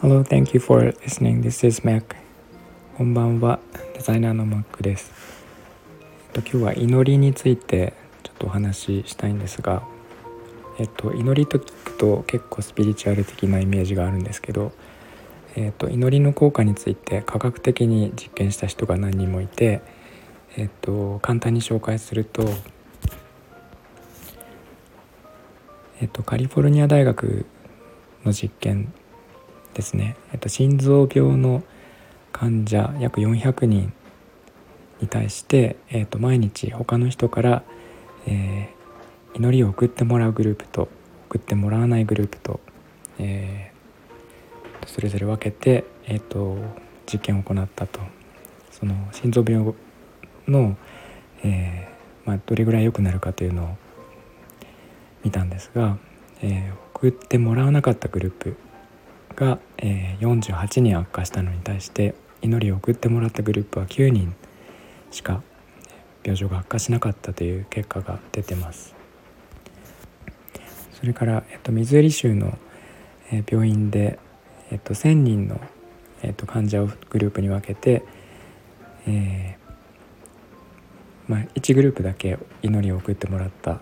Hello, thank you for listening. This is Mac. こんばんは、デザイナーの Mac です。えっと、今日は祈りについてちょっとお話ししたいんですが、えっと、祈りと聞くと結構スピリチュアル的なイメージがあるんですけど、えっと、祈りの効果について科学的に実験した人が何人もいて、えっと、簡単に紹介すると、えっと、カリフォルニア大学の実験ですね、えっと、心臓病の患者約400人に対して、えっと、毎日他の人から、えー、祈りを送ってもらうグループと送ってもらわないグループと、えー、それぞれ分けて、えっと、実験を行ったと。その心臓病の、えーまあ、どれぐらい良くなるかというのを見たんですが、えー、送ってもらわなかったグループが、えー、48人悪化したのに対して祈りを送ってもらったグループは9人しか病状が悪化しなかったという結果が出てます。それから、えっと、ミズーリ州の、えー、病院で、えっと、1,000人の、えっと、患者をグループに分けて、えーまあ、1グループだけ祈りを送ってもらった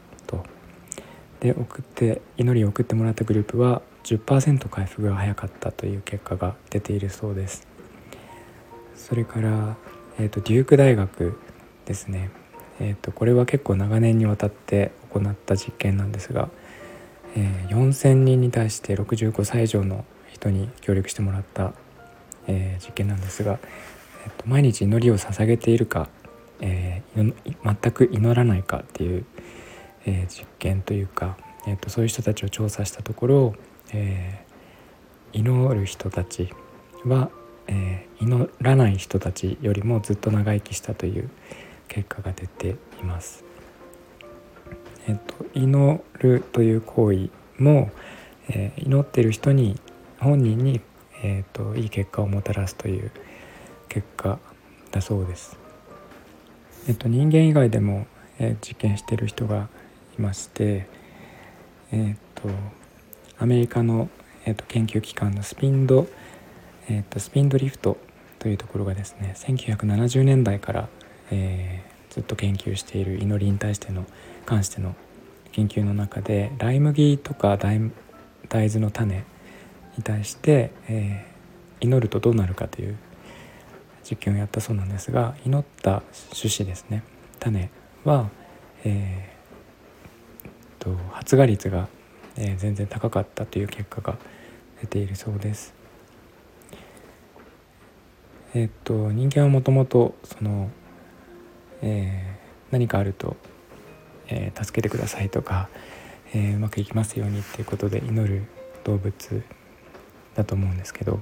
で送って祈りを送ってもらったグループは10%回復が早かったという結果が出ているそうです。それから、えーと、デューク大学ですね、えーと、これは結構長年にわたって行った実験なんですが、えー、4,000人に対して65歳以上の人に協力してもらった、えー、実験なんですが、えーと、毎日祈りを捧げているか、えー、全く祈らないかっていう、え実験というか、えー、とそういう人たちを調査したところえー、祈る人たちは、えー、祈らない人たちよりもずっと長生きしたという結果が出ています。えっと、祈るという行為も、えー、祈っている人に本人に、えーと、いい結果をもたらすという結果だそうです。えっと、人間以外でも、えー、実験している人がまして、えっとアメリカの、えーと、研究機関のスピンド、えーと、スピンドリフトというところがですね1970年代から、えー、ずっと研究している祈りに対しての関しての研究の中でライ麦とか大豆の種に対して、えー、祈るとどうなるかという実験をやったそうなんですが祈った種子ですね。種は、えー、と発芽率がえー、全然高かったという結果が出ているそうです。えー、っと人間はもともとその、えー、何かあると、え助けてくださいとか、えうまくいきますようにっていうことで祈る動物だと思うんですけど、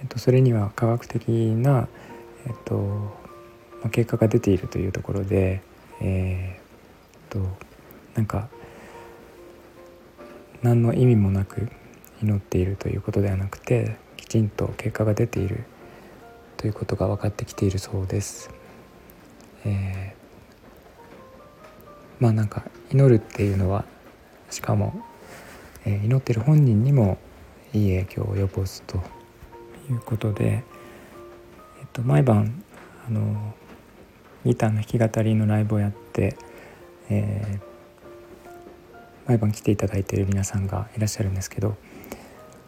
えっと、それには科学的な、えっとまあ、結果が出ているというところで、えー、っとなんか何の意味もなく祈っているということではなくてきちんと結果が出ているということが分かってきているそうです。えー、まあなんか祈るっていうのはしかも、えー、祈ってる本人にもいい影響を及ぼすということで、えっと、毎晩あのギターの弾き語りのライブをやって、えー、毎晩来ていただいている皆さんがいらっしゃるんですけど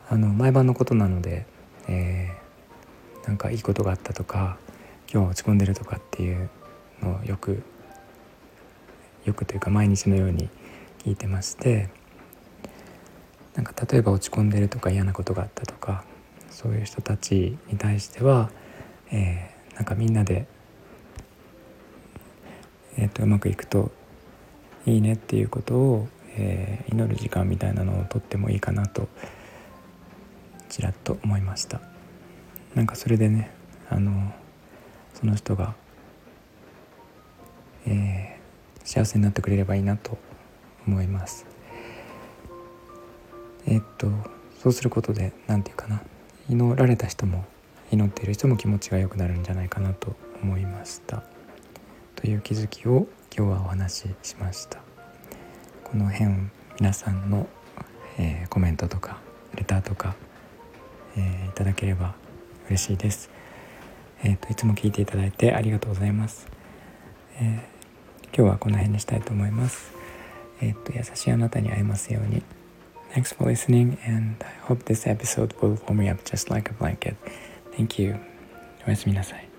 あの毎晩のことなので、えー、なんかいいことがあったとか今日落ち込んでるとかっていうのをよくよくというか毎日のように聞いてましてなんか例えば落ち込んでるとか嫌なことがあったとかそういう人たちに対しては、えー、なんかみんなで、えーとうまくいくといいねっていうことをえー、祈る時間みたいなのをとってもいいかなとちらっと思いました。なんかそれでねあのその人が、えー、幸せになってくれればいいなと思います。えー、っとそうすることで何て言うかな祈られた人も祈っている人も気持ちが良くなるんじゃないかなと思いました。という気づきを今日はお話ししました。この辺皆さんの、えー、コメントとかレターとか、えー、いただければ嬉しいです。えーと、いつも聞いていただいてありがとうございます。え、今日はこの辺にしたいと思います。えっ、と優しいあなたに会えますように。Thanks for listening and I hope this episode will warm me up just like a blanket. Thank you. おやすみなさい。